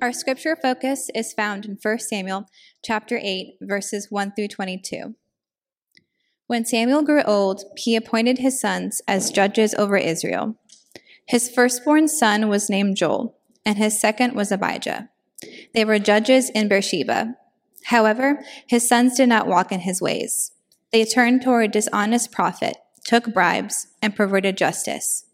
Our scripture focus is found in 1 Samuel chapter 8 verses 1 through 22. When Samuel grew old, he appointed his sons as judges over Israel. His firstborn son was named Joel, and his second was Abijah. They were judges in Beersheba. However, his sons did not walk in his ways. They turned toward dishonest profit, took bribes, and perverted justice.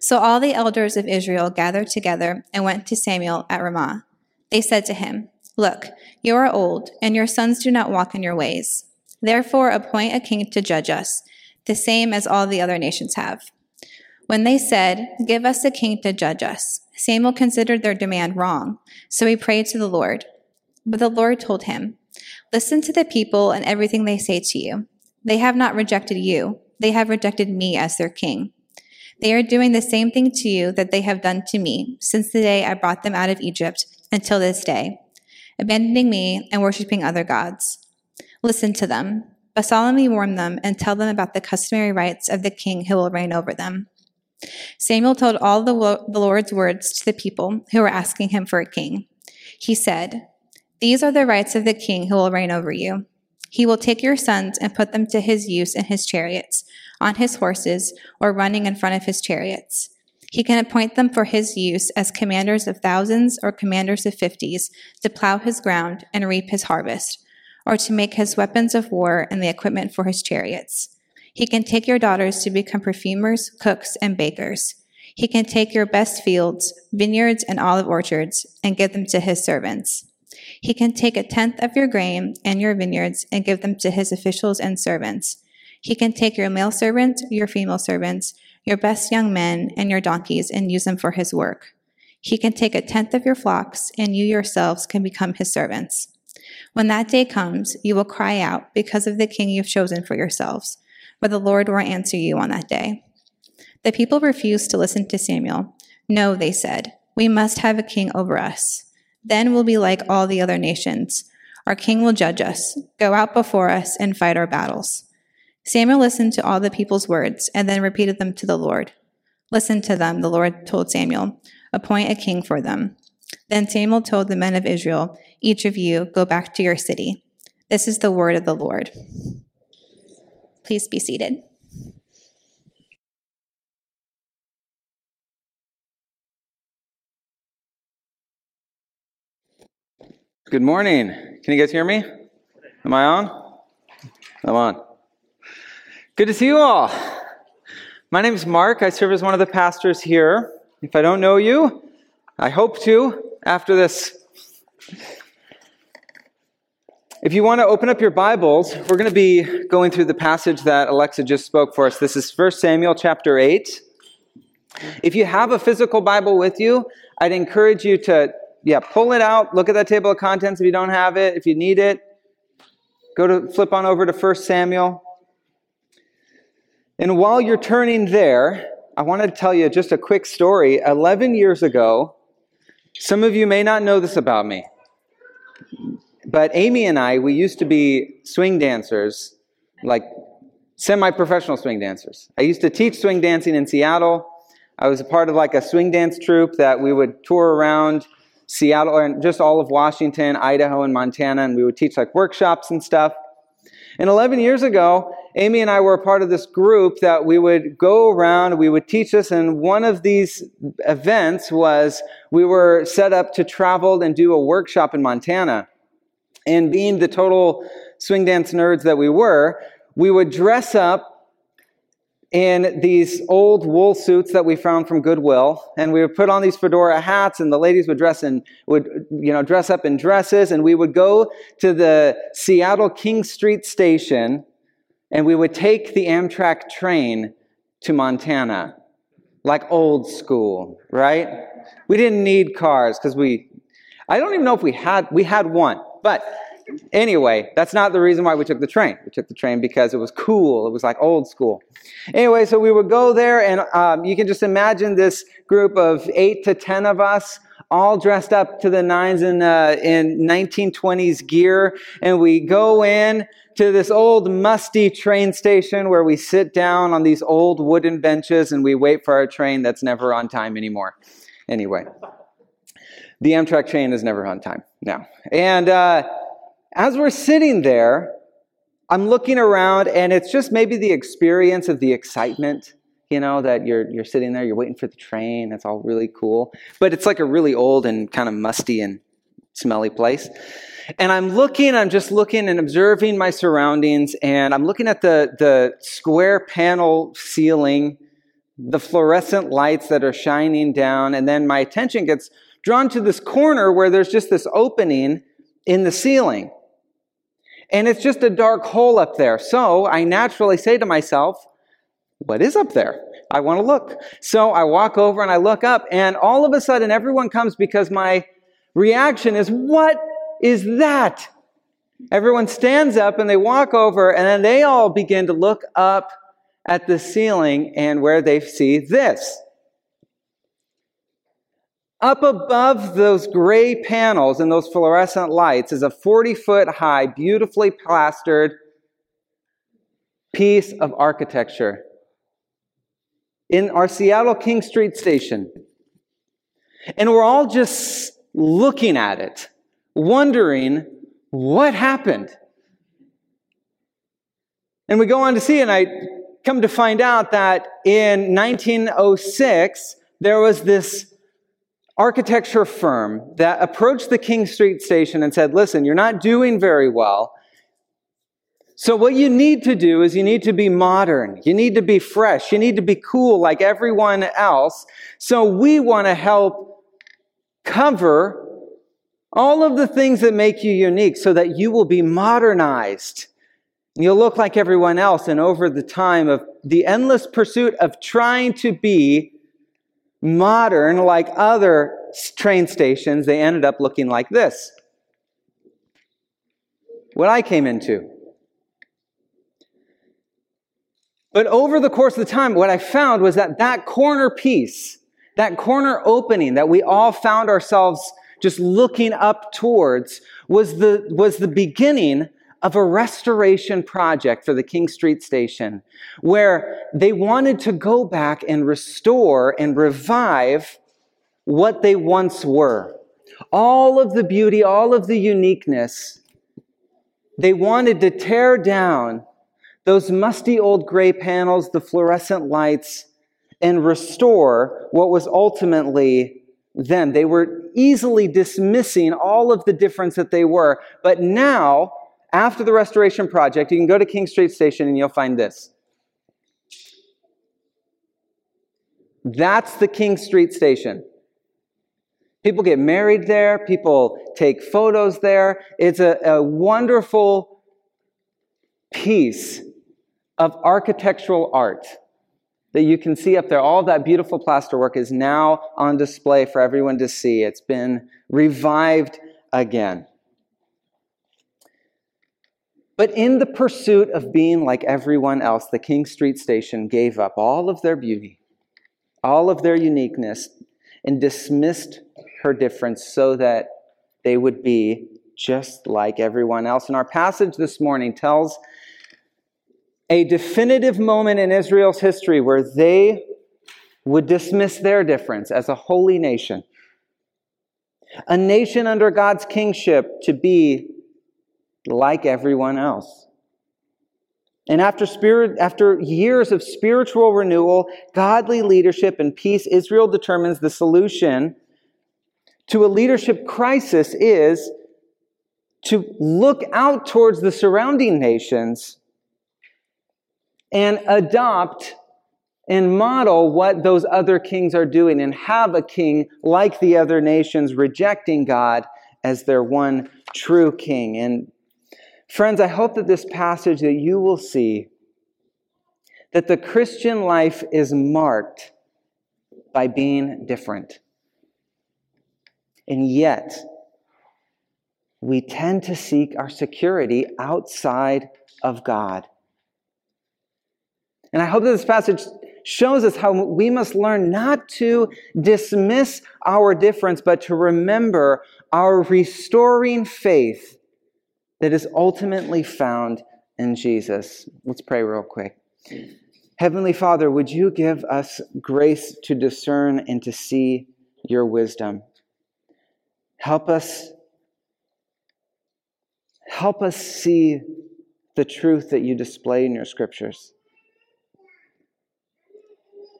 So all the elders of Israel gathered together and went to Samuel at Ramah. They said to him, Look, you are old, and your sons do not walk in your ways. Therefore appoint a king to judge us, the same as all the other nations have. When they said, Give us a king to judge us, Samuel considered their demand wrong, so he prayed to the Lord. But the Lord told him, Listen to the people and everything they say to you. They have not rejected you, they have rejected me as their king. They are doing the same thing to you that they have done to me since the day I brought them out of Egypt until this day, abandoning me and worshiping other gods. Listen to them, but solemnly warn them and tell them about the customary rights of the king who will reign over them. Samuel told all the, the Lord's words to the people who were asking him for a king. He said, These are the rights of the king who will reign over you. He will take your sons and put them to his use in his chariots on his horses or running in front of his chariots. He can appoint them for his use as commanders of thousands or commanders of fifties to plow his ground and reap his harvest, or to make his weapons of war and the equipment for his chariots. He can take your daughters to become perfumers, cooks, and bakers. He can take your best fields, vineyards, and olive orchards and give them to his servants. He can take a tenth of your grain and your vineyards and give them to his officials and servants he can take your male servants, your female servants, your best young men, and your donkeys and use them for his work. He can take a tenth of your flocks, and you yourselves can become his servants. When that day comes, you will cry out because of the king you've chosen for yourselves, but the Lord will answer you on that day. The people refused to listen to Samuel. No, they said, we must have a king over us. Then we'll be like all the other nations. Our king will judge us, go out before us, and fight our battles. Samuel listened to all the people's words and then repeated them to the Lord. Listen to them, the Lord told Samuel. Appoint a king for them. Then Samuel told the men of Israel, Each of you go back to your city. This is the word of the Lord. Please be seated. Good morning. Can you guys hear me? Am I on? I'm on. Good to see you all. My name is Mark. I serve as one of the pastors here. If I don't know you, I hope to after this. If you want to open up your Bibles, we're going to be going through the passage that Alexa just spoke for us. This is 1 Samuel chapter 8. If you have a physical Bible with you, I'd encourage you to yeah, pull it out, look at that table of contents if you don't have it. If you need it, go to flip on over to 1 Samuel and while you're turning there, I want to tell you just a quick story. 11 years ago, some of you may not know this about me, but Amy and I, we used to be swing dancers, like semi professional swing dancers. I used to teach swing dancing in Seattle. I was a part of like a swing dance troupe that we would tour around Seattle and just all of Washington, Idaho, and Montana, and we would teach like workshops and stuff. And 11 years ago, Amy and I were a part of this group that we would go around, we would teach us, and one of these events was we were set up to travel and do a workshop in Montana. And being the total swing dance nerds that we were, we would dress up in these old wool suits that we found from Goodwill, and we would put on these fedora hats, and the ladies would dress in would you know dress up in dresses, and we would go to the Seattle King Street station, and we would take the Amtrak train to Montana, like old school, right? We didn't need cars because we, I don't even know if we had we had one, but Anyway, that's not the reason why we took the train. We took the train because it was cool. It was like old school. Anyway, so we would go there, and um, you can just imagine this group of eight to ten of us all dressed up to the nines in, uh, in 1920s gear. And we go in to this old musty train station where we sit down on these old wooden benches and we wait for our train that's never on time anymore. Anyway. The Amtrak train is never on time. now. And uh, as we're sitting there, I'm looking around, and it's just maybe the experience of the excitement, you know, that you're, you're sitting there, you're waiting for the train. It's all really cool. But it's like a really old and kind of musty and smelly place. And I'm looking, I'm just looking and observing my surroundings, and I'm looking at the, the square panel ceiling, the fluorescent lights that are shining down, and then my attention gets drawn to this corner where there's just this opening in the ceiling. And it's just a dark hole up there. So I naturally say to myself, What is up there? I want to look. So I walk over and I look up, and all of a sudden everyone comes because my reaction is, What is that? Everyone stands up and they walk over, and then they all begin to look up at the ceiling and where they see this. Up above those gray panels and those fluorescent lights is a 40 foot high, beautifully plastered piece of architecture in our Seattle King Street station. And we're all just looking at it, wondering what happened. And we go on to see, and I come to find out that in 1906, there was this architecture firm that approached the King Street station and said, Listen, you're not doing very well. So, what you need to do is you need to be modern. You need to be fresh. You need to be cool like everyone else. So, we want to help cover all of the things that make you unique so that you will be modernized. You'll look like everyone else. And over the time of the endless pursuit of trying to be modern like other train stations, they ended up looking like this. What I came into. But over the course of the time, what I found was that that corner piece, that corner opening that we all found ourselves just looking up towards, was the, was the beginning of a restoration project for the King Street Station where they wanted to go back and restore and revive what they once were. All of the beauty, all of the uniqueness. They wanted to tear down those musty old gray panels, the fluorescent lights, and restore what was ultimately them. They were easily dismissing all of the difference that they were, but now after the restoration project, you can go to King Street Station and you'll find this. That's the King Street Station. People get married there, people take photos there. It's a, a wonderful piece of architectural art that you can see up there. All that beautiful plasterwork is now on display for everyone to see. It's been revived again. But in the pursuit of being like everyone else, the King Street Station gave up all of their beauty, all of their uniqueness, and dismissed her difference so that they would be just like everyone else. And our passage this morning tells a definitive moment in Israel's history where they would dismiss their difference as a holy nation, a nation under God's kingship to be like everyone else. And after, spirit, after years of spiritual renewal, godly leadership, and peace, Israel determines the solution to a leadership crisis is to look out towards the surrounding nations and adopt and model what those other kings are doing and have a king like the other nations rejecting God as their one true king. And Friends, I hope that this passage that you will see that the Christian life is marked by being different. And yet, we tend to seek our security outside of God. And I hope that this passage shows us how we must learn not to dismiss our difference, but to remember our restoring faith that is ultimately found in Jesus. Let's pray real quick. Heavenly Father, would you give us grace to discern and to see your wisdom? Help us help us see the truth that you display in your scriptures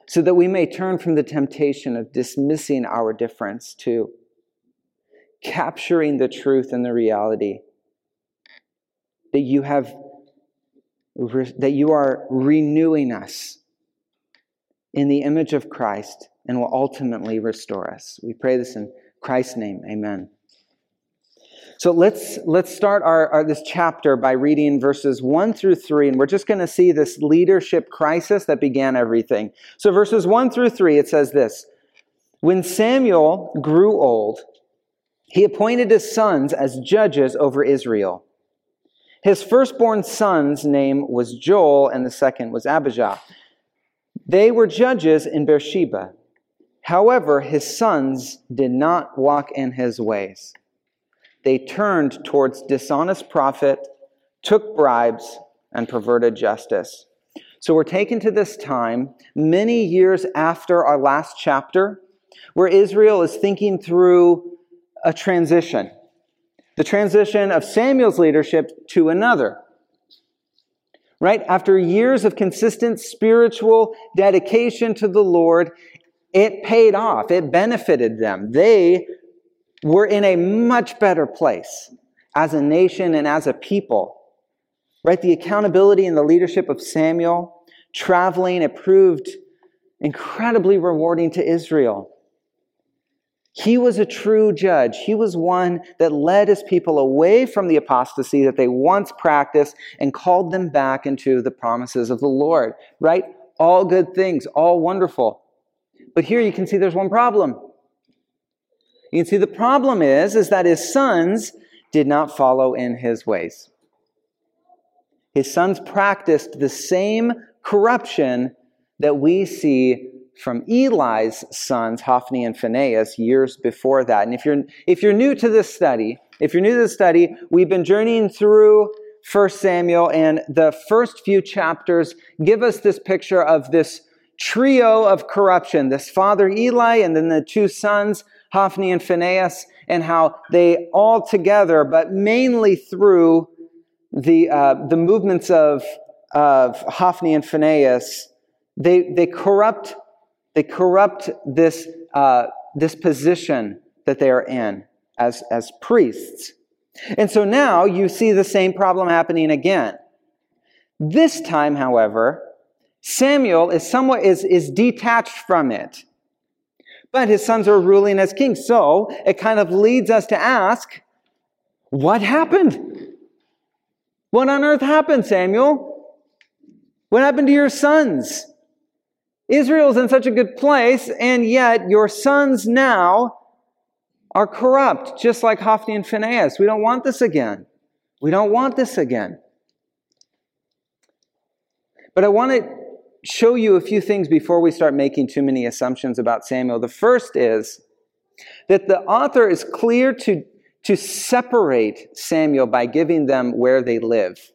so that we may turn from the temptation of dismissing our difference to capturing the truth and the reality that you have that you are renewing us in the image of Christ and will ultimately restore us. We pray this in Christ's name. Amen. So let's let's start our, our, this chapter by reading verses one through three, and we're just going to see this leadership crisis that began everything. So verses one through three, it says this: When Samuel grew old, he appointed his sons as judges over Israel. His firstborn son's name was Joel, and the second was Abijah. They were judges in Beersheba. However, his sons did not walk in his ways they turned towards dishonest profit, took bribes, and perverted justice. So we're taken to this time, many years after our last chapter, where Israel is thinking through a transition the transition of Samuel's leadership to another. Right? After years of consistent spiritual dedication to the Lord, it paid off. It benefited them. They we're in a much better place as a nation and as a people. Right? The accountability and the leadership of Samuel traveling, it proved incredibly rewarding to Israel. He was a true judge. He was one that led his people away from the apostasy that they once practiced and called them back into the promises of the Lord, right? All good things, all wonderful. But here you can see there's one problem. You see the problem is, is that his sons did not follow in his ways. His sons practiced the same corruption that we see from Eli's sons, Hophni and Phinehas, years before that. And if you're, if you're new to this study, if you're new to this study, we've been journeying through 1 Samuel, and the first few chapters give us this picture of this trio of corruption this father Eli, and then the two sons, Hophni and Phinehas, and how they all together, but mainly through the, uh, the movements of, of Hophni and Phinehas, they, they corrupt, they corrupt this, uh, this position that they are in as, as priests. And so now you see the same problem happening again. This time, however, Samuel is somewhat is, is detached from it. But his sons are ruling as kings. So it kind of leads us to ask, what happened? What on earth happened, Samuel? What happened to your sons? Israel's in such a good place, and yet your sons now are corrupt, just like Hophni and Phinehas. We don't want this again. We don't want this again. But I want to show you a few things before we start making too many assumptions about Samuel. The first is that the author is clear to, to separate Samuel by giving them where they live.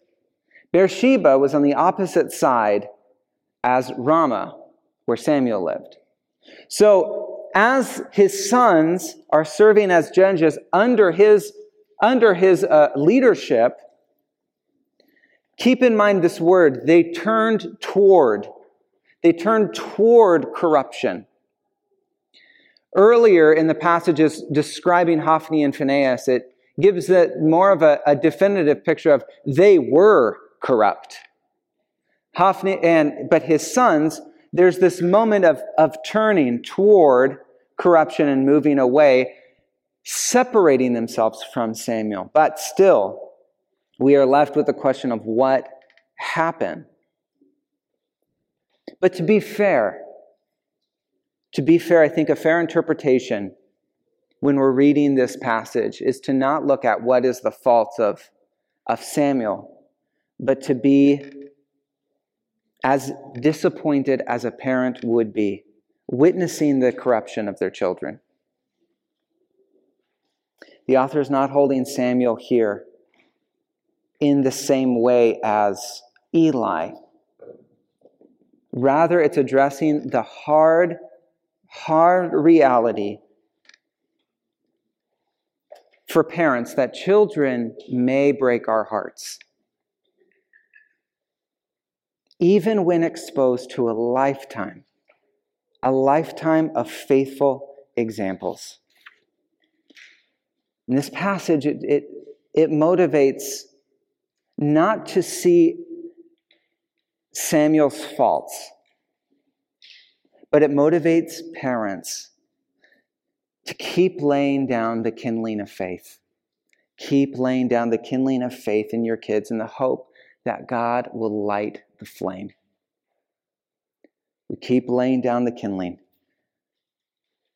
Beersheba was on the opposite side as Ramah, where Samuel lived. So, as his sons are serving as judges under his, under his uh, leadership, Keep in mind this word, they turned toward. They turned toward corruption. Earlier in the passages describing Hophni and Phinehas, it gives it more of a, a definitive picture of they were corrupt. Hophni and but his sons, there's this moment of, of turning toward corruption and moving away, separating themselves from Samuel. But still, we are left with the question of what happened. But to be fair, to be fair, I think a fair interpretation when we're reading this passage is to not look at what is the fault of, of Samuel, but to be as disappointed as a parent would be, witnessing the corruption of their children. The author is not holding Samuel here in the same way as Eli. Rather, it's addressing the hard, hard reality for parents that children may break our hearts. Even when exposed to a lifetime, a lifetime of faithful examples. In this passage, it, it, it motivates not to see Samuel's faults, but it motivates parents to keep laying down the kindling of faith. Keep laying down the kindling of faith in your kids in the hope that God will light the flame. We keep laying down the kindling.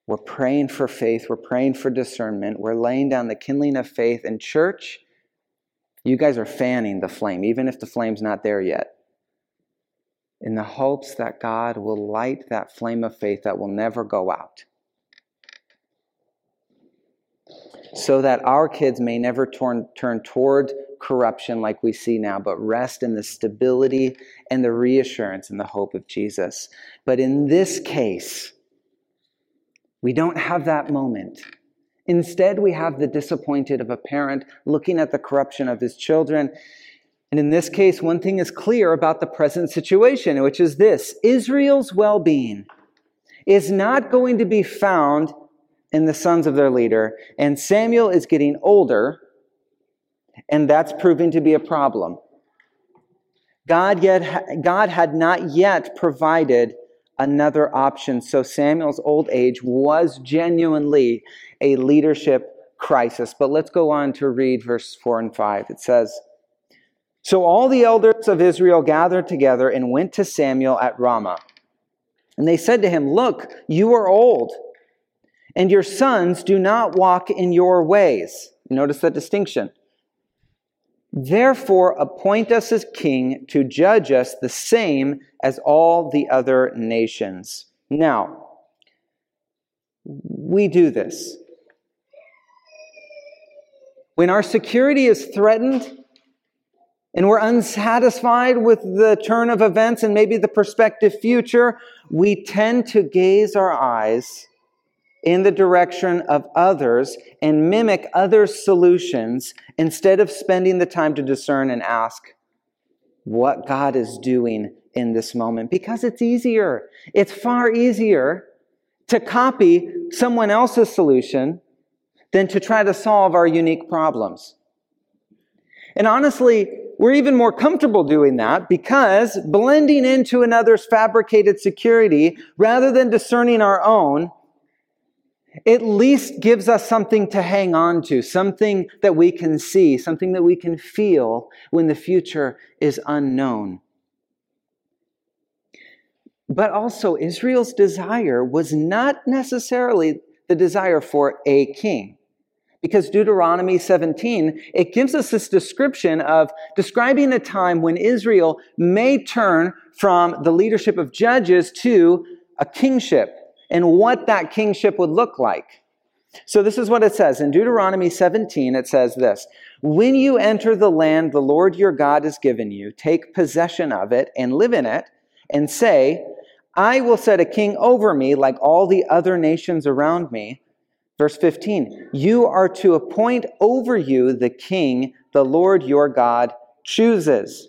We're praying for faith. We're praying for discernment. We're laying down the kindling of faith. In church, you guys are fanning the flame, even if the flame's not there yet, in the hopes that God will light that flame of faith that will never go out. So that our kids may never turn, turn toward corruption like we see now, but rest in the stability and the reassurance and the hope of Jesus. But in this case, we don't have that moment. Instead, we have the disappointed of a parent looking at the corruption of his children. And in this case, one thing is clear about the present situation, which is this Israel's well being is not going to be found in the sons of their leader. And Samuel is getting older, and that's proving to be a problem. God, yet, God had not yet provided another option. So Samuel's old age was genuinely a leadership crisis. But let's go on to read verse 4 and 5. It says, So all the elders of Israel gathered together and went to Samuel at Ramah. And they said to him, Look, you are old, and your sons do not walk in your ways. Notice the distinction. Therefore, appoint us as king to judge us the same as all the other nations. Now, we do this. When our security is threatened and we're unsatisfied with the turn of events and maybe the prospective future, we tend to gaze our eyes in the direction of others and mimic others' solutions instead of spending the time to discern and ask what God is doing in this moment because it's easier. It's far easier to copy someone else's solution than to try to solve our unique problems. And honestly, we're even more comfortable doing that because blending into another's fabricated security rather than discerning our own at least gives us something to hang on to, something that we can see, something that we can feel when the future is unknown. But also, Israel's desire was not necessarily the desire for a king. Because Deuteronomy 17, it gives us this description of describing a time when Israel may turn from the leadership of judges to a kingship and what that kingship would look like. So, this is what it says. In Deuteronomy 17, it says this When you enter the land the Lord your God has given you, take possession of it and live in it, and say, I will set a king over me like all the other nations around me. Verse 15, you are to appoint over you the king the Lord your God chooses.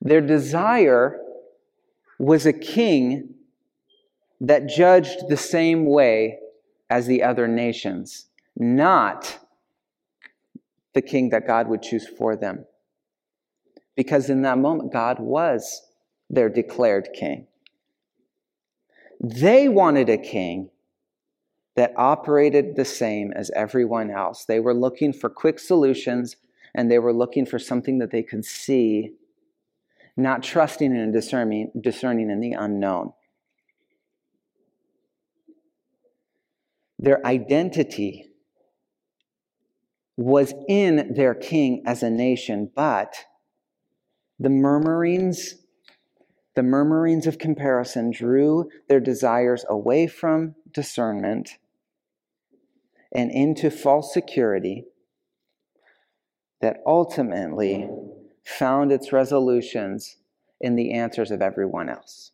Their desire was a king that judged the same way as the other nations, not the king that God would choose for them. Because in that moment, God was their declared king. They wanted a king that operated the same as everyone else. They were looking for quick solutions and they were looking for something that they could see, not trusting and discerning, discerning in the unknown. Their identity was in their king as a nation, but the murmurings, the murmurings of comparison drew their desires away from discernment and into false security that ultimately found its resolutions in the answers of everyone else.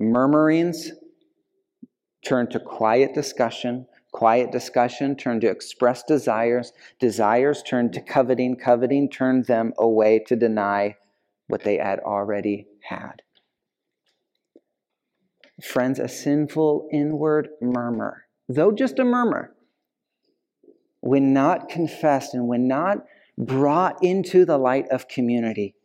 Murmurings turned to quiet discussion, Quiet discussion turned to expressed desires. Desires turned to coveting. Coveting turned them away to deny what they had already had. Friends, a sinful inward murmur, though just a murmur, when not confessed and when not brought into the light of community,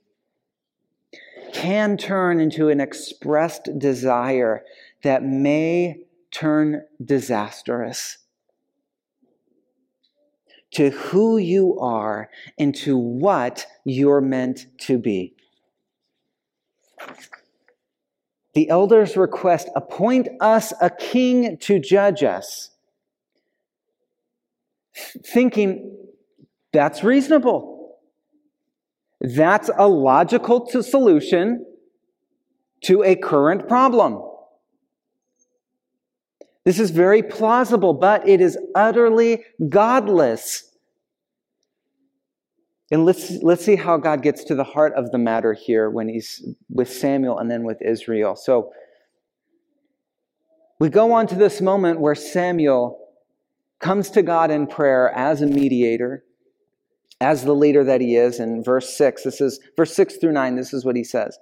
can turn into an expressed desire that may turn disastrous. To who you are and to what you're meant to be. The elders request, appoint us a king to judge us. Thinking that's reasonable. That's a logical solution to a current problem. This is very plausible, but it is utterly godless. And let's, let's see how God gets to the heart of the matter here when he's with Samuel and then with Israel. So we go on to this moment where Samuel comes to God in prayer as a mediator, as the leader that he is. In verse 6, this is verse 6 through 9, this is what he says.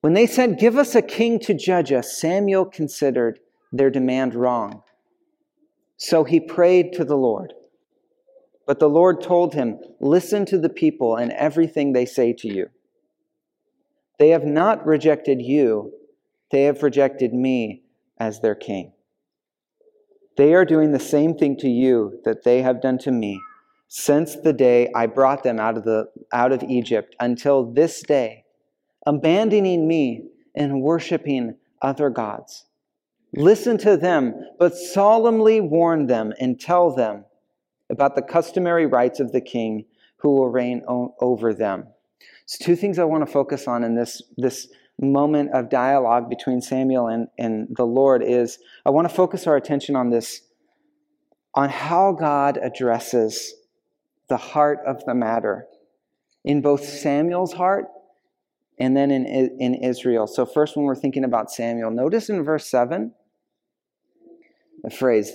When they said, Give us a king to judge us, Samuel considered their demand wrong. So he prayed to the Lord. But the Lord told him, Listen to the people and everything they say to you. They have not rejected you, they have rejected me as their king. They are doing the same thing to you that they have done to me since the day I brought them out of, the, out of Egypt until this day, abandoning me and worshiping other gods. Listen to them, but solemnly warn them and tell them about the customary rights of the king who will reign o- over them. So, two things I want to focus on in this, this moment of dialogue between Samuel and, and the Lord is I want to focus our attention on this, on how God addresses the heart of the matter in both Samuel's heart and then in, in Israel. So, first, when we're thinking about Samuel, notice in verse 7 the phrase,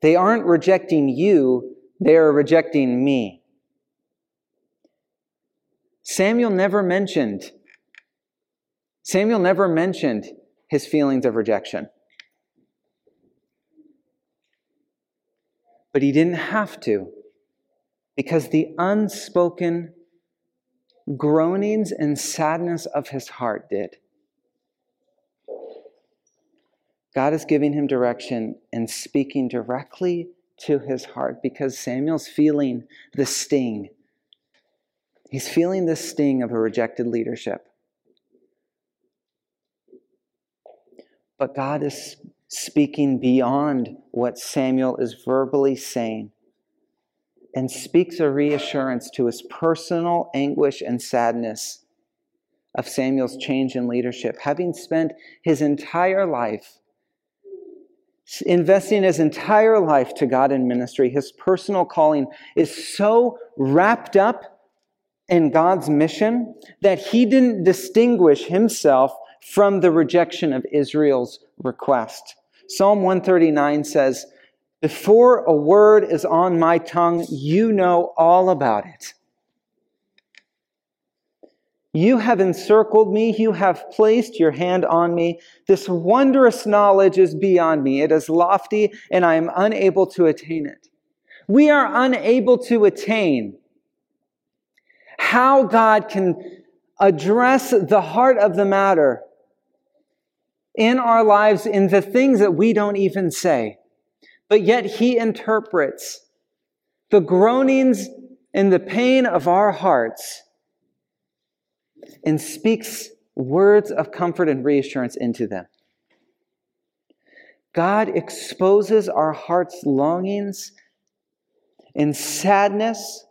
they aren't rejecting you, they are rejecting me. Samuel never mentioned Samuel never mentioned his feelings of rejection. But he didn't have to because the unspoken groanings and sadness of his heart did. God is giving him direction and speaking directly to his heart because Samuel's feeling the sting. He's feeling the sting of a rejected leadership. But God is speaking beyond what Samuel is verbally saying and speaks a reassurance to his personal anguish and sadness of Samuel's change in leadership. Having spent his entire life investing his entire life to God in ministry, his personal calling is so wrapped up in God's mission that he didn't distinguish himself from the rejection of Israel's request. Psalm 139 says, Before a word is on my tongue, you know all about it. You have encircled me. You have placed your hand on me. This wondrous knowledge is beyond me. It is lofty, and I am unable to attain it. We are unable to attain how God can address the heart of the matter in our lives in the things that we don't even say. But yet He interprets the groanings and the pain of our hearts and speaks words of comfort and reassurance into them. God exposes our heart's longings and sadness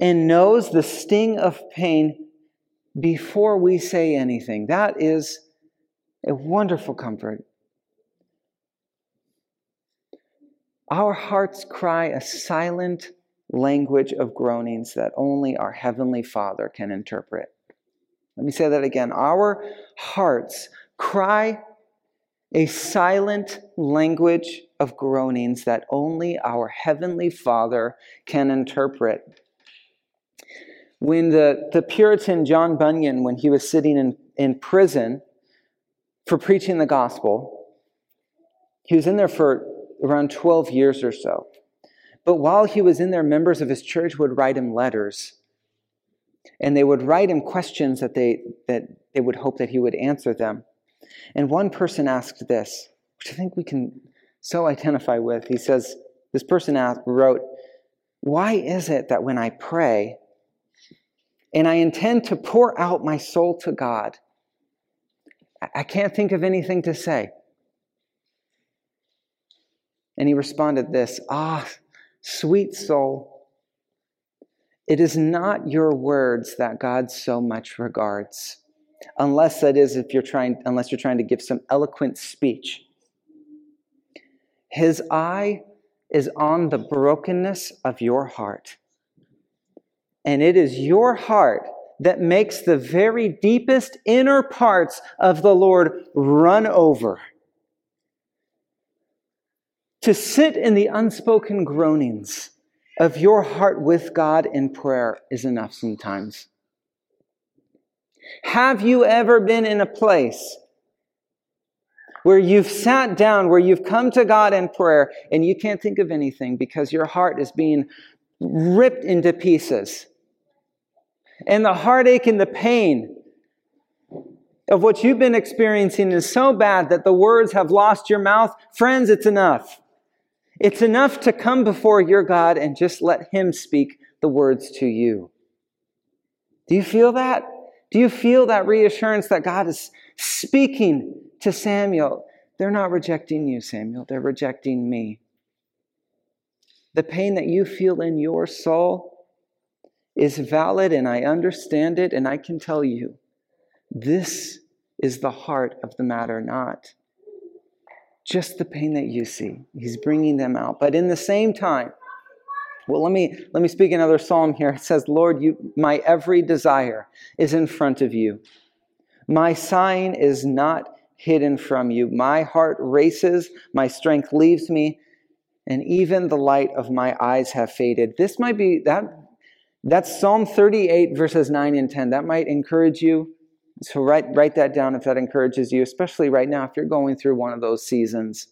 and knows the sting of pain before we say anything. That is a wonderful comfort. Our hearts cry a silent language of groanings that only our Heavenly Father can interpret. Let me say that again. Our hearts cry a silent language of groanings that only our Heavenly Father can interpret. When the, the Puritan John Bunyan, when he was sitting in, in prison for preaching the gospel, he was in there for around 12 years or so. But while he was in there, members of his church would write him letters. And they would write him questions that they, that they would hope that he would answer them. And one person asked this, which I think we can so identify with. He says, This person asked, wrote, Why is it that when I pray and I intend to pour out my soul to God, I can't think of anything to say? And he responded this Ah, sweet soul, it is not your words that God so much regards unless that is if you're trying unless you're trying to give some eloquent speech. His eye is on the brokenness of your heart and it is your heart that makes the very deepest inner parts of the lord run over. To sit in the unspoken groanings of your heart with god in prayer is enough sometimes have you ever been in a place where you've sat down, where you've come to God in prayer, and you can't think of anything because your heart is being ripped into pieces? And the heartache and the pain of what you've been experiencing is so bad that the words have lost your mouth. Friends, it's enough. It's enough to come before your God and just let Him speak the words to you. Do you feel that? Do you feel that reassurance that God is speaking to Samuel? They're not rejecting you, Samuel. They're rejecting me. The pain that you feel in your soul is valid, and I understand it, and I can tell you this is the heart of the matter, not just the pain that you see. He's bringing them out. But in the same time, well, let me let me speak another psalm here. It says, "Lord, you my every desire is in front of you. My sign is not hidden from you. My heart races, my strength leaves me, and even the light of my eyes have faded." This might be that that's Psalm 38 verses 9 and 10. That might encourage you. So write write that down if that encourages you, especially right now if you're going through one of those seasons.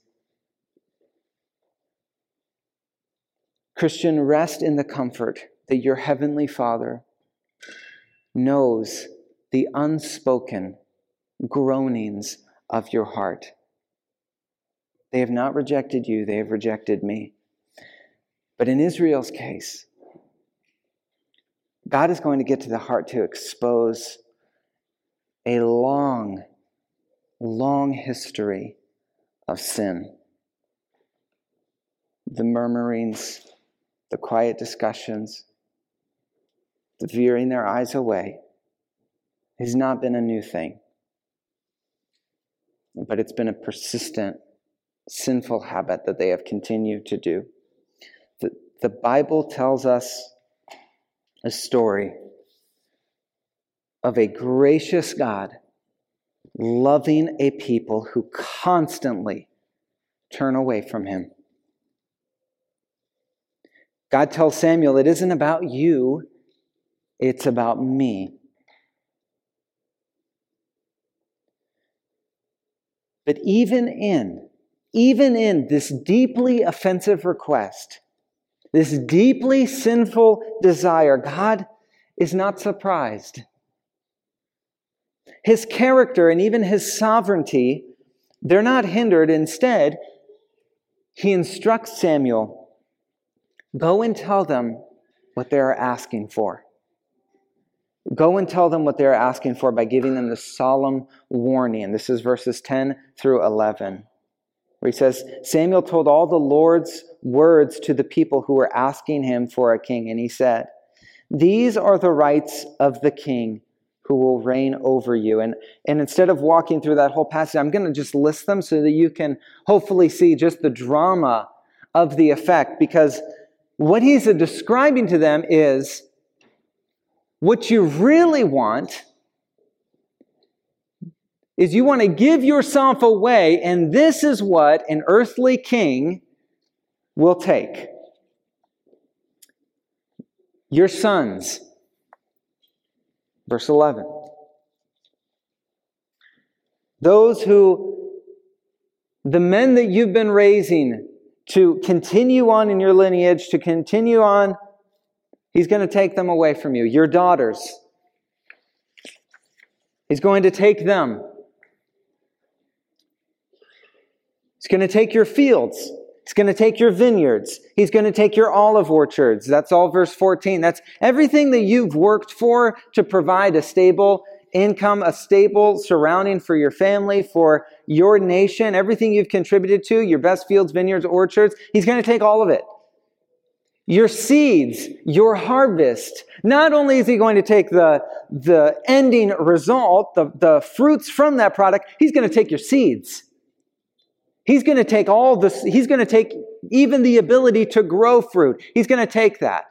Christian, rest in the comfort that your heavenly Father knows the unspoken groanings of your heart. They have not rejected you, they have rejected me. But in Israel's case, God is going to get to the heart to expose a long, long history of sin. The murmurings, the quiet discussions, the veering their eyes away has not been a new thing. But it's been a persistent, sinful habit that they have continued to do. The, the Bible tells us a story of a gracious God loving a people who constantly turn away from Him. God tells Samuel, It isn't about you, it's about me. But even in, even in this deeply offensive request, this deeply sinful desire, God is not surprised. His character and even his sovereignty, they're not hindered. Instead, he instructs Samuel Go and tell them what they're asking for. Go and tell them what they're asking for by giving them the solemn warning. This is verses 10 through 11, where he says Samuel told all the Lord's words to the people who were asking him for a king, and he said, These are the rights of the king who will reign over you. And, and instead of walking through that whole passage, I'm going to just list them so that you can hopefully see just the drama of the effect, because what he's describing to them is what you really want is you want to give yourself away, and this is what an earthly king will take. Your sons. Verse 11. Those who, the men that you've been raising to continue on in your lineage, to continue on, he's going to take them away from you. Your daughters. He's going to take them. He's going to take your fields. He's going to take your vineyards. He's going to take your olive orchards. That's all verse 14. That's everything that you've worked for to provide a stable income, a stable surrounding for your family, for your nation, everything you've contributed to, your best fields, vineyards, orchards. He's going to take all of it. Your seeds, your harvest. Not only is he going to take the, the ending result, the, the fruits from that product, he's going to take your seeds. He's going to take all this, he's going to take even the ability to grow fruit. He's going to take that.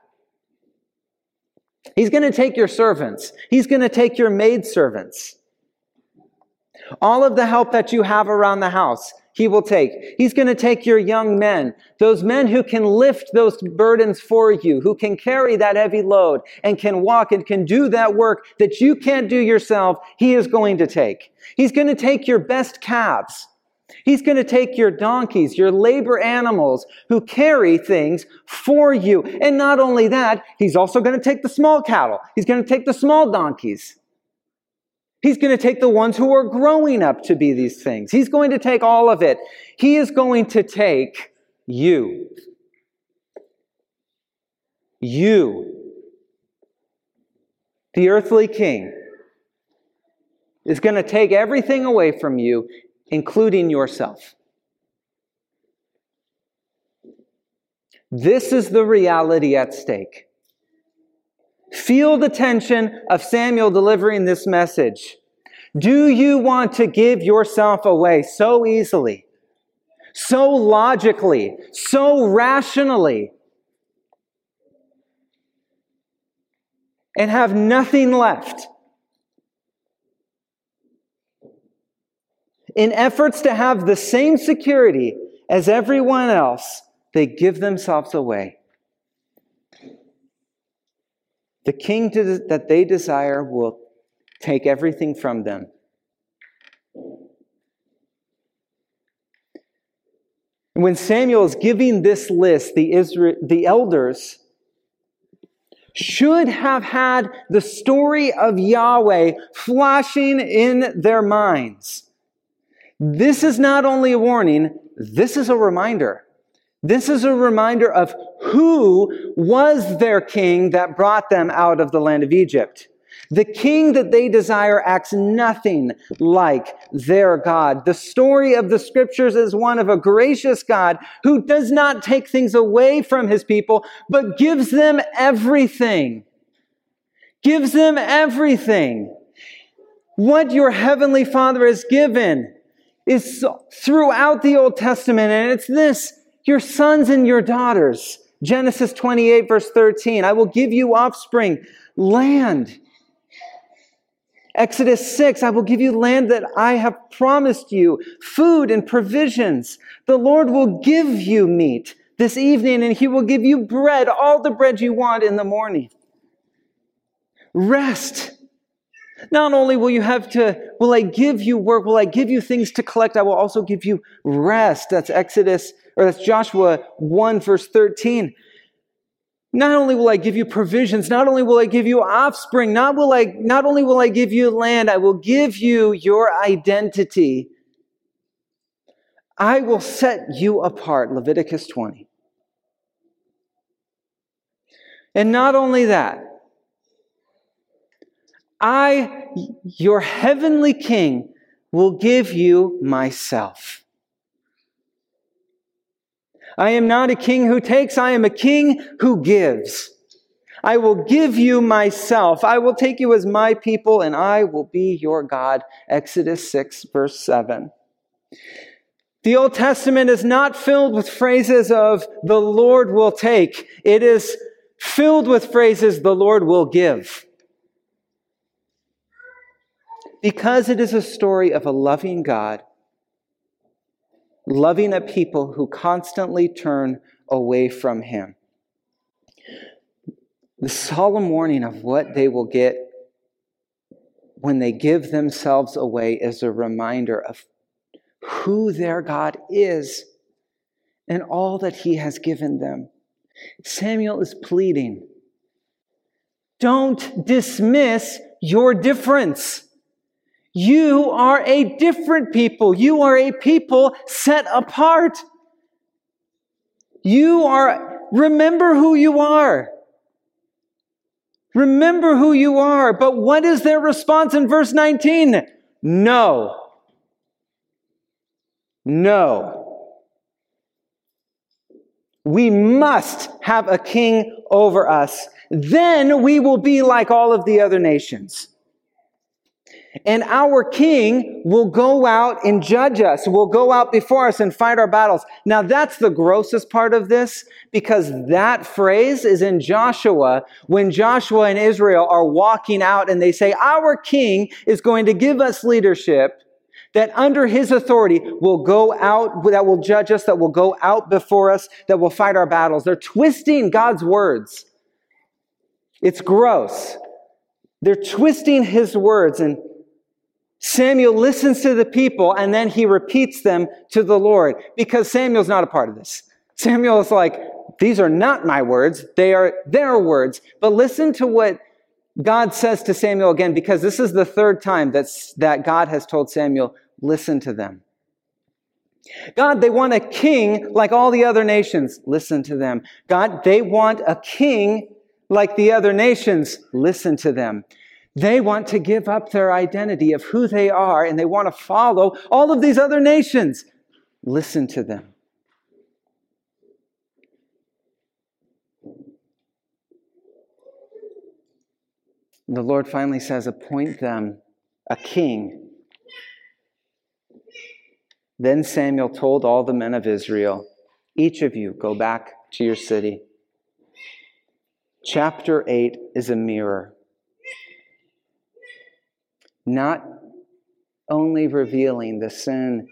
He's going to take your servants. He's going to take your maidservants. All of the help that you have around the house, he will take. He's going to take your young men, those men who can lift those burdens for you, who can carry that heavy load and can walk and can do that work that you can't do yourself. He is going to take. He's going to take your best calves. He's going to take your donkeys, your labor animals who carry things for you. And not only that, he's also going to take the small cattle. He's going to take the small donkeys. He's going to take the ones who are growing up to be these things. He's going to take all of it. He is going to take you. You. The earthly king is going to take everything away from you including yourself. This is the reality at stake. Feel the tension of Samuel delivering this message. Do you want to give yourself away so easily, so logically, so rationally, and have nothing left? In efforts to have the same security as everyone else, they give themselves away. The king that they desire will take everything from them. When Samuel is giving this list, the, Israel, the elders should have had the story of Yahweh flashing in their minds. This is not only a warning, this is a reminder. This is a reminder of who was their king that brought them out of the land of Egypt. The king that they desire acts nothing like their God. The story of the scriptures is one of a gracious God who does not take things away from his people, but gives them everything. Gives them everything. What your heavenly Father has given is throughout the Old Testament, and it's this your sons and your daughters. Genesis 28, verse 13 I will give you offspring, land. Exodus 6, I will give you land that I have promised you, food and provisions. The Lord will give you meat this evening, and He will give you bread, all the bread you want in the morning. Rest not only will you have to, will I give you work, will I give you things to collect, I will also give you rest. That's Exodus, or that's Joshua 1, verse 13. Not only will I give you provisions, not only will I give you offspring, not, will I, not only will I give you land, I will give you your identity. I will set you apart, Leviticus 20. And not only that, I, your heavenly King, will give you myself. I am not a king who takes, I am a king who gives. I will give you myself. I will take you as my people, and I will be your God. Exodus 6, verse 7. The Old Testament is not filled with phrases of the Lord will take, it is filled with phrases the Lord will give. Because it is a story of a loving God, loving a people who constantly turn away from Him. The solemn warning of what they will get when they give themselves away is a reminder of who their God is and all that He has given them. Samuel is pleading don't dismiss your difference. You are a different people. You are a people set apart. You are, remember who you are. Remember who you are. But what is their response in verse 19? No. No. We must have a king over us. Then we will be like all of the other nations. And our king will go out and judge us, will go out before us and fight our battles. Now, that's the grossest part of this because that phrase is in Joshua when Joshua and Israel are walking out and they say, Our king is going to give us leadership that under his authority will go out, that will judge us, that will go out before us, that will fight our battles. They're twisting God's words. It's gross. They're twisting his words and Samuel listens to the people and then he repeats them to the Lord because Samuel's not a part of this. Samuel is like, these are not my words, they are their words. But listen to what God says to Samuel again because this is the third time that's, that God has told Samuel, listen to them. God, they want a king like all the other nations. Listen to them. God, they want a king like the other nations. Listen to them. They want to give up their identity of who they are and they want to follow all of these other nations. Listen to them. The Lord finally says, Appoint them a king. Then Samuel told all the men of Israel, Each of you go back to your city. Chapter 8 is a mirror not only revealing the sin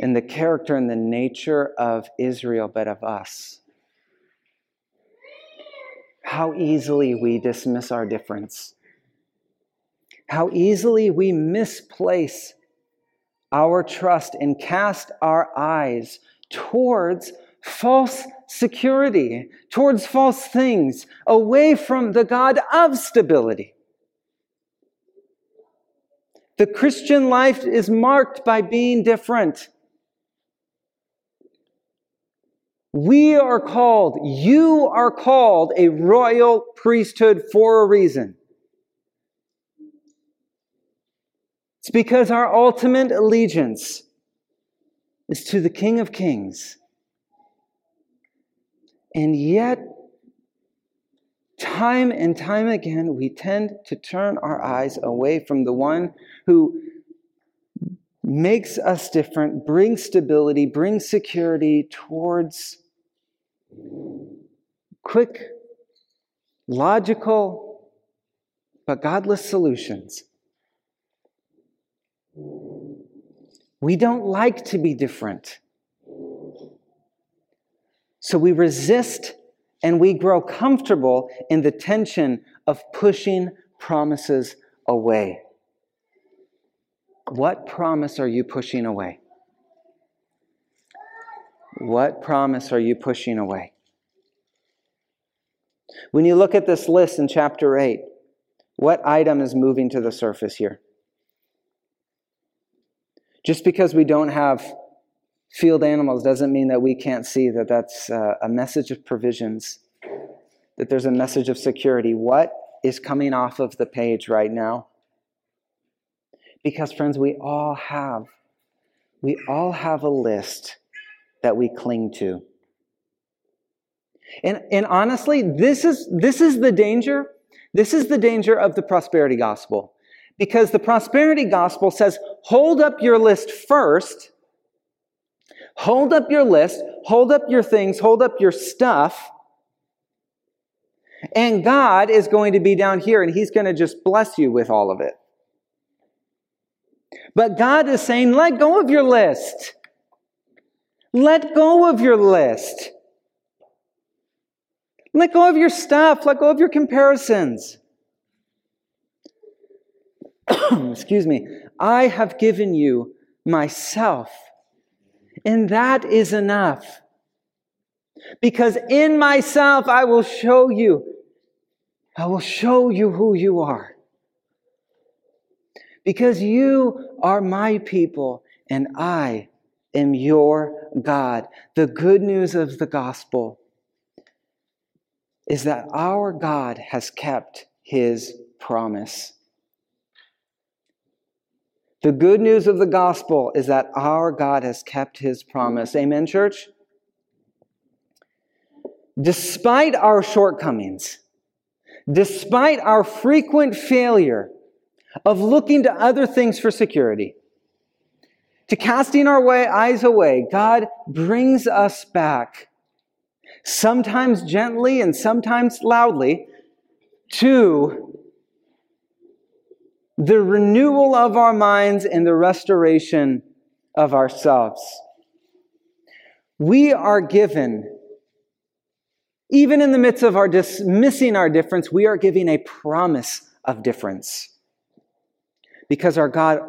and the character and the nature of Israel, but of us. How easily we dismiss our difference. How easily we misplace our trust and cast our eyes towards false security, towards false things, away from the God of stability. The Christian life is marked by being different. We are called, you are called a royal priesthood for a reason. It's because our ultimate allegiance is to the King of Kings. And yet, Time and time again, we tend to turn our eyes away from the one who makes us different, brings stability, brings security towards quick, logical, but godless solutions. We don't like to be different. So we resist and we grow comfortable in the tension of pushing promises away. What promise are you pushing away? What promise are you pushing away? When you look at this list in chapter 8, what item is moving to the surface here? Just because we don't have field animals doesn't mean that we can't see that that's uh, a message of provisions, that there's a message of security. What is coming off of the page right now? Because, friends, we all have, we all have a list that we cling to. And, and honestly, this is, this is the danger. This is the danger of the prosperity gospel. Because the prosperity gospel says, hold up your list first Hold up your list, hold up your things, hold up your stuff. And God is going to be down here and He's going to just bless you with all of it. But God is saying, let go of your list. Let go of your list. Let go of your stuff. Let go of your comparisons. Excuse me. I have given you myself, and that is enough. Because in myself, I will show you, I will show you who you are. Because you are my people, and I am your God. The good news of the gospel is that our God has kept his promise. The good news of the gospel is that our God has kept his promise. Amen, church? Despite our shortcomings, despite our frequent failure of looking to other things for security, to casting our way, eyes away, God brings us back, sometimes gently and sometimes loudly, to the renewal of our minds and the restoration of ourselves. We are given, even in the midst of our dismissing our difference, we are giving a promise of difference. Because our God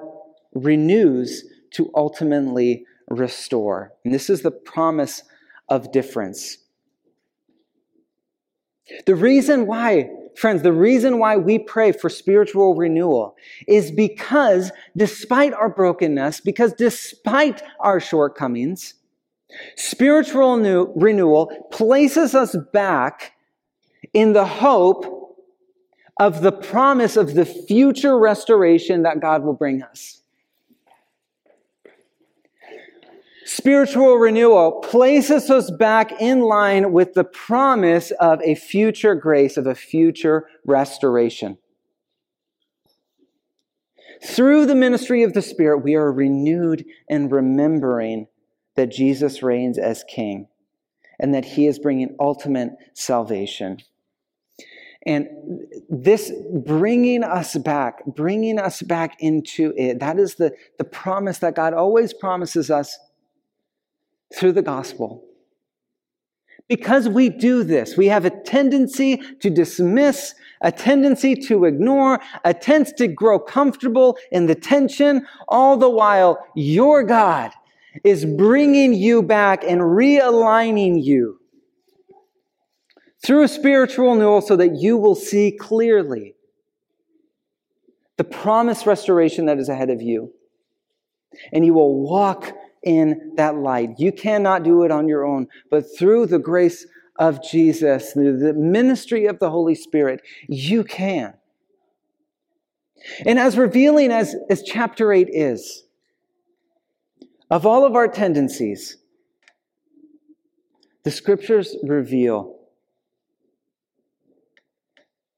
renews to ultimately restore. And this is the promise of difference. The reason why, friends, the reason why we pray for spiritual renewal is because despite our brokenness, because despite our shortcomings, spiritual new, renewal places us back in the hope of the promise of the future restoration that God will bring us. Spiritual renewal places us back in line with the promise of a future grace, of a future restoration. Through the ministry of the Spirit, we are renewed in remembering that Jesus reigns as King and that He is bringing ultimate salvation. And this bringing us back, bringing us back into it, that is the, the promise that God always promises us through the gospel. Because we do this, we have a tendency to dismiss, a tendency to ignore, a tendency to grow comfortable in the tension, all the while your God is bringing you back and realigning you through a spiritual renewal so that you will see clearly the promised restoration that is ahead of you. And you will walk in that light. You cannot do it on your own, but through the grace of Jesus, through the ministry of the Holy Spirit, you can. And as revealing as, as chapter 8 is, of all of our tendencies, the scriptures reveal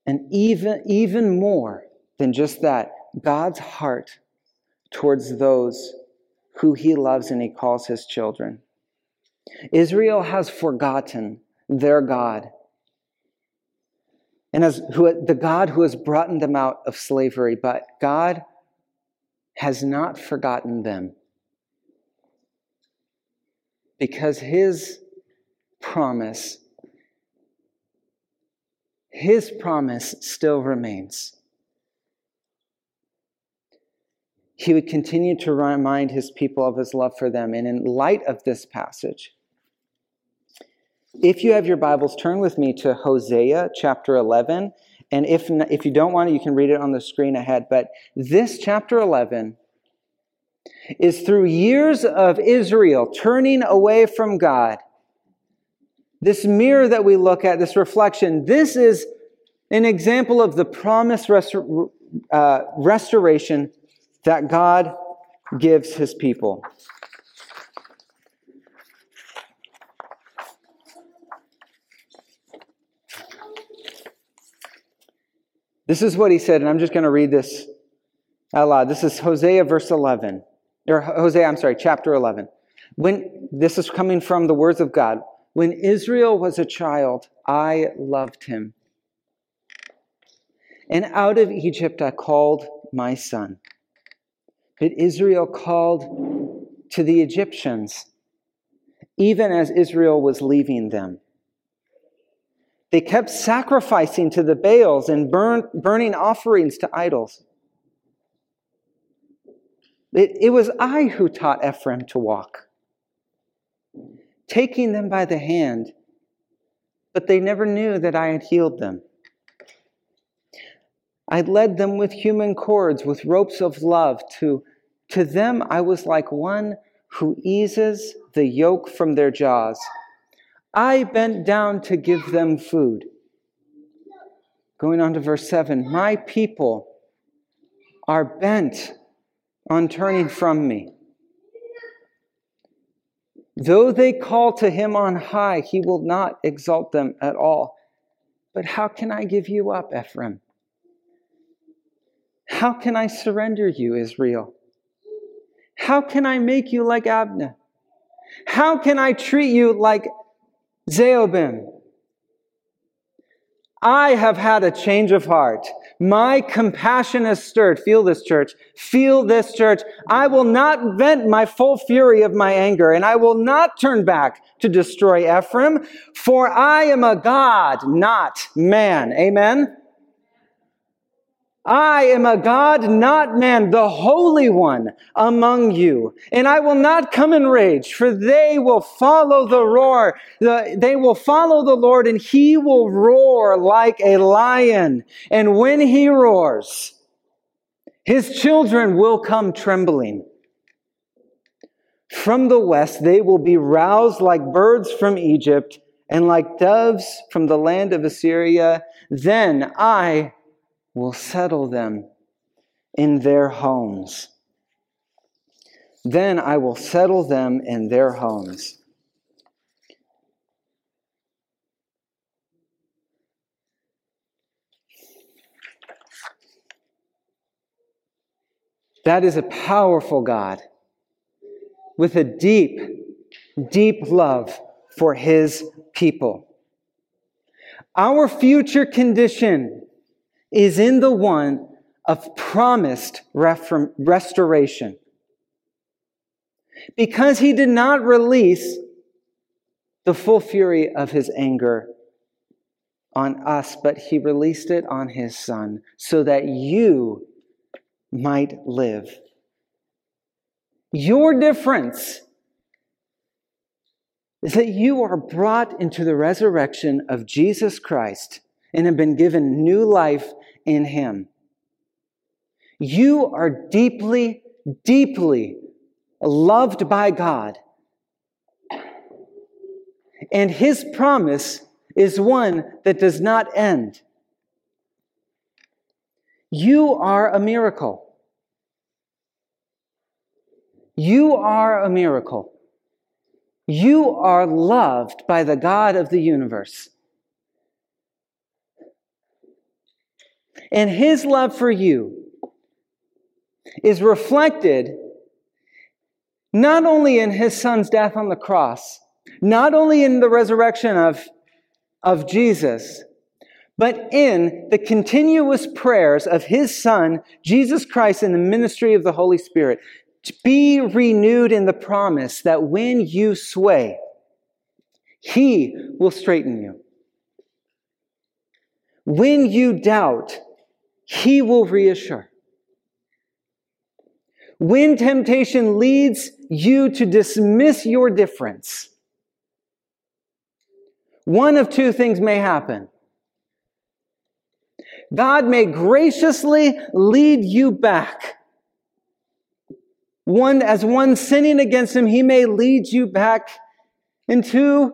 and even, even more than just that, God's heart towards those who he loves and he calls his children. Israel has forgotten their God. And as who, the God who has brought them out of slavery, but God has not forgotten them because his promise, his promise still remains. He would continue to remind his people of his love for them. And in light of this passage, if you have your Bibles, turn with me to Hosea chapter 11. And if, if you don't want it, you can read it on the screen ahead. But this chapter 11 is through years of Israel turning away from God. This mirror that we look at, this reflection, this is an example of the promised uh, restoration that God gives his people. This is what he said, and I'm just going to read this out loud. This is Hosea verse 11, or Hosea, I'm sorry, chapter 11. When this is coming from the words of God. When Israel was a child, I loved him. And out of Egypt I called my son. But Israel called to the Egyptians, even as Israel was leaving them. They kept sacrificing to the Baals and burn, burning offerings to idols. It, it was I who taught Ephraim to walk, taking them by the hand, but they never knew that I had healed them. I led them with human cords, with ropes of love. To, to them, I was like one who eases the yoke from their jaws. I bent down to give them food. Going on to verse 7 My people are bent on turning from me. Though they call to him on high, he will not exalt them at all. But how can I give you up, Ephraim? How can I surrender you, Israel? How can I make you like Admah? How can I treat you like Zebulun? I have had a change of heart. My compassion is stirred. Feel this, church. Feel this, church. I will not vent my full fury of my anger, and I will not turn back to destroy Ephraim, for I am a God, not man. Amen? I am a God, not man, the Holy One among you. And I will not come in rage, for they will follow the roar. The, they will follow the Lord, and he will roar like a lion. And when he roars, his children will come trembling. From the west, they will be roused like birds from Egypt and like doves from the land of Assyria. Then I will settle them in their homes. Then I will settle them in their homes. That is a powerful God with a deep, deep love for his people. Our future condition is in the one of promised restoration. Because he did not release the full fury of his anger on us, but he released it on his son so that you might live. Your difference is that you are brought into the resurrection of Jesus Christ and have been given new life in Him. You are deeply, deeply loved by God. And His promise is one that does not end. You are a miracle. You are a miracle. You are loved by the God of the universe. And his love for you is reflected not only in his son's death on the cross, not only in the resurrection of, of Jesus, but in the continuous prayers of his son, Jesus Christ, in the ministry of the Holy Spirit. To be renewed in the promise that when you sway, he will straighten you. When you doubt, he will reassure. When temptation leads you to dismiss your difference, one of two things may happen. God may graciously lead you back. One, as one sinning against him, he may lead you back into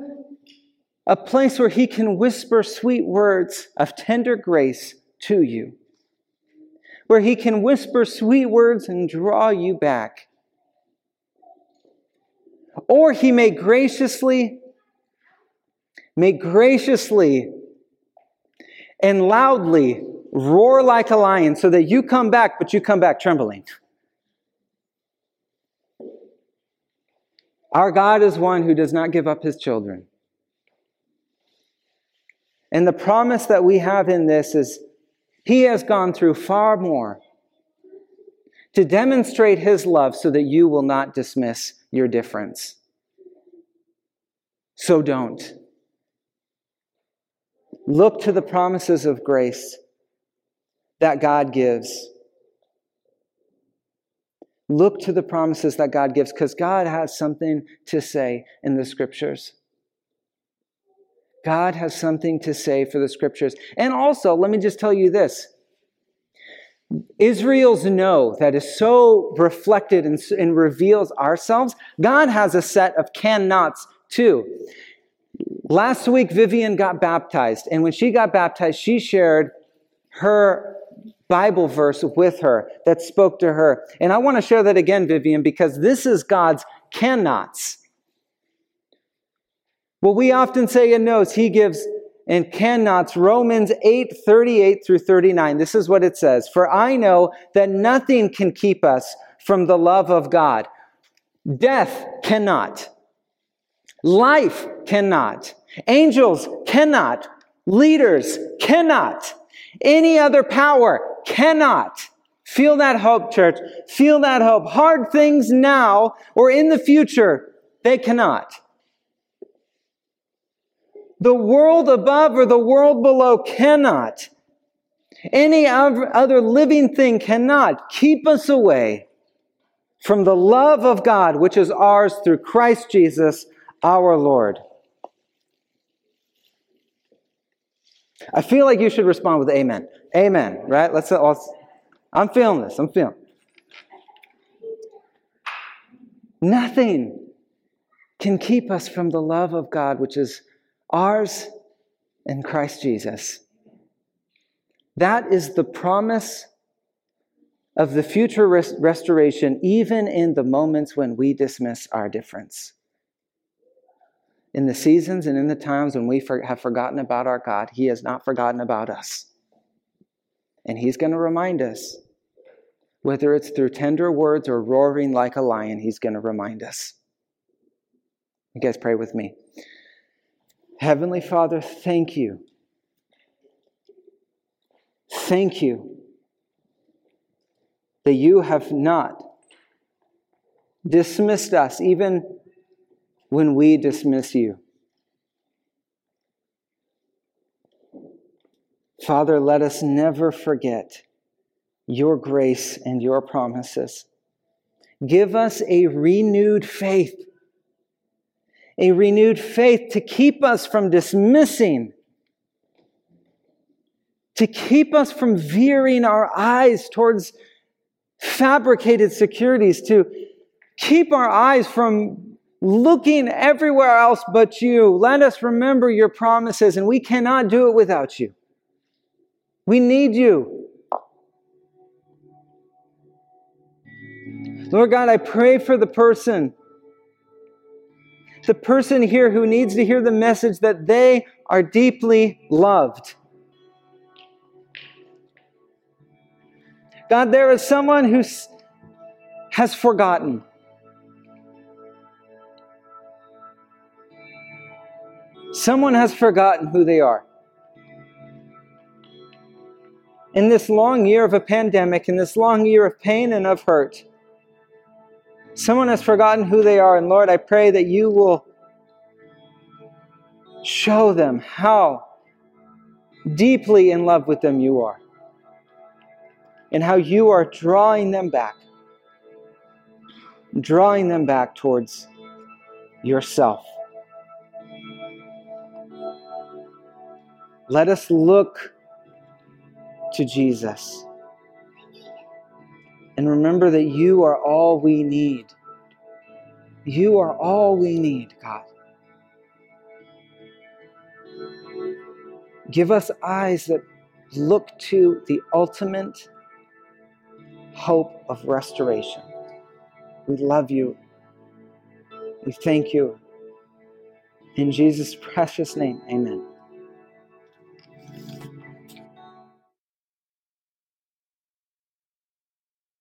a place where he can whisper sweet words of tender grace to you where he can whisper sweet words and draw you back. Or he may graciously, may graciously and loudly roar like a lion so that you come back, but you come back trembling. Our God is one who does not give up his children. And the promise that we have in this is he has gone through far more to demonstrate his love so that you will not dismiss your difference. So don't. Look to the promises of grace that God gives. Look to the promises that God gives because God has something to say in the scriptures. God has something to say for the scriptures. And also, let me just tell you this Israel's no that is so reflected and, and reveals ourselves, God has a set of can nots too. Last week, Vivian got baptized, and when she got baptized, she shared her Bible verse with her that spoke to her. And I want to share that again, Vivian, because this is God's cannots. What we often say in notes, he gives and cannots Romans 8 38 through 39. This is what it says For I know that nothing can keep us from the love of God. Death cannot. Life cannot. Angels cannot. Leaders cannot. Any other power cannot. Feel that hope, church. Feel that hope. Hard things now or in the future, they cannot. The world above or the world below cannot. Any other living thing cannot keep us away from the love of God, which is ours through Christ Jesus our Lord. I feel like you should respond with amen. Amen, right? Let's, let's I'm feeling this. I'm feeling. Nothing can keep us from the love of God, which is ours in Christ Jesus. That is the promise of the future res- restoration, even in the moments when we dismiss our difference. In the seasons and in the times when we for- have forgotten about our God, He has not forgotten about us. And He's going to remind us, whether it's through tender words or roaring like a lion, He's going to remind us. You guys pray with me. Heavenly Father, thank you. Thank you that you have not dismissed us even when we dismiss you. Father, let us never forget your grace and your promises. Give us a renewed faith a renewed faith to keep us from dismissing, to keep us from veering our eyes towards fabricated securities, to keep our eyes from looking everywhere else but you. Let us remember your promises, and we cannot do it without you. We need you. Lord God, I pray for the person the person here who needs to hear the message that they are deeply loved. God, there is someone who has forgotten. Someone has forgotten who they are. In this long year of a pandemic, in this long year of pain and of hurt, Someone has forgotten who they are, and Lord, I pray that you will show them how deeply in love with them you are, and how you are drawing them back, drawing them back towards yourself. Let us look to Jesus. And remember that you are all we need. You are all we need, God. Give us eyes that look to the ultimate hope of restoration. We love you. We thank you. In Jesus' precious name, amen.